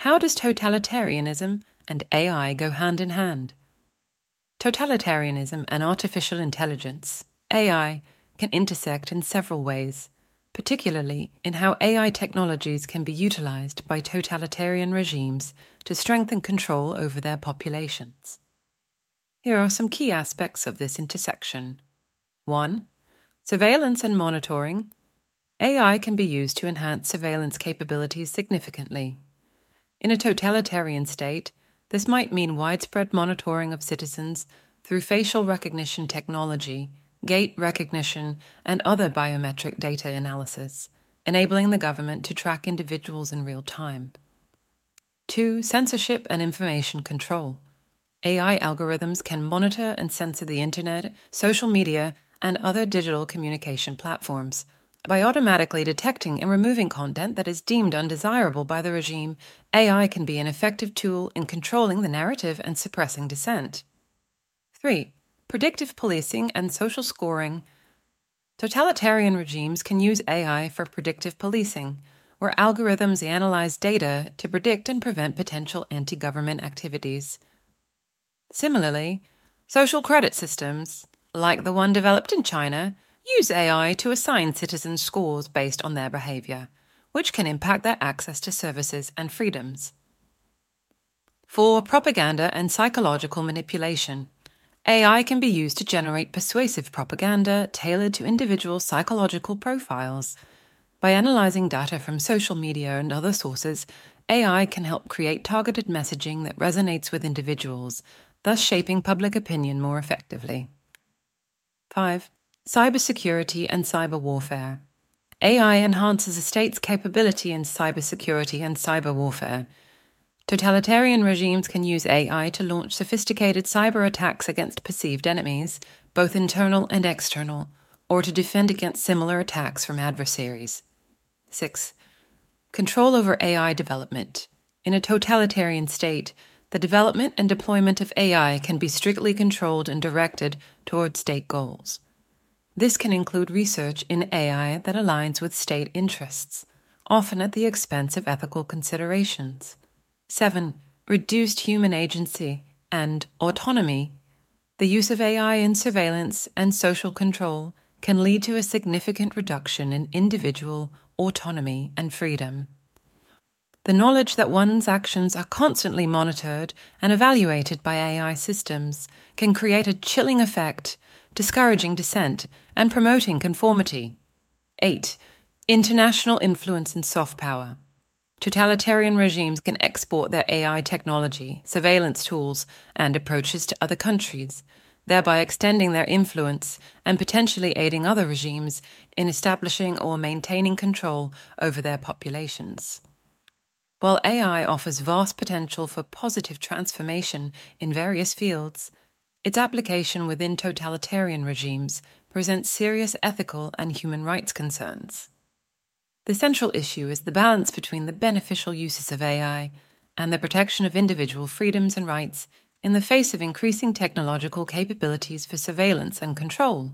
How does totalitarianism and AI go hand in hand? Totalitarianism and artificial intelligence, AI, can intersect in several ways, particularly in how AI technologies can be utilized by totalitarian regimes to strengthen control over their populations. Here are some key aspects of this intersection. 1. Surveillance and monitoring. AI can be used to enhance surveillance capabilities significantly. In a totalitarian state, this might mean widespread monitoring of citizens through facial recognition technology, gait recognition, and other biometric data analysis, enabling the government to track individuals in real time. 2. Censorship and information control. AI algorithms can monitor and censor the internet, social media, and other digital communication platforms by automatically detecting and removing content that is deemed undesirable by the regime, AI can be an effective tool in controlling the narrative and suppressing dissent. 3. Predictive policing and social scoring. Totalitarian regimes can use AI for predictive policing, where algorithms analyze data to predict and prevent potential anti government activities. Similarly, social credit systems, like the one developed in China, use AI to assign citizens scores based on their behavior, which can impact their access to services and freedoms. For propaganda and psychological manipulation, AI can be used to generate persuasive propaganda tailored to individual psychological profiles. By analyzing data from social media and other sources, AI can help create targeted messaging that resonates with individuals, thus shaping public opinion more effectively. 5. Cybersecurity and cyber warfare. AI enhances a state's capability in cybersecurity and cyber warfare. Totalitarian regimes can use AI to launch sophisticated cyber attacks against perceived enemies, both internal and external, or to defend against similar attacks from adversaries. 6. Control over AI development. In a totalitarian state, the development and deployment of AI can be strictly controlled and directed toward state goals. This can include research in AI that aligns with state interests, often at the expense of ethical considerations. 7. Reduced human agency and autonomy. The use of AI in surveillance and social control can lead to a significant reduction in individual autonomy and freedom. The knowledge that one's actions are constantly monitored and evaluated by AI systems can create a chilling effect discouraging dissent, and promoting conformity. 8. International influence and soft power. Totalitarian regimes can export their AI technology, surveillance tools, and approaches to other countries, thereby extending their influence and potentially aiding other regimes in establishing or maintaining control over their populations. While AI offers vast potential for positive transformation in various fields, its application within totalitarian regimes presents serious ethical and human rights concerns. The central issue is the balance between the beneficial uses of AI and the protection of individual freedoms and rights in the face of increasing technological capabilities for surveillance and control.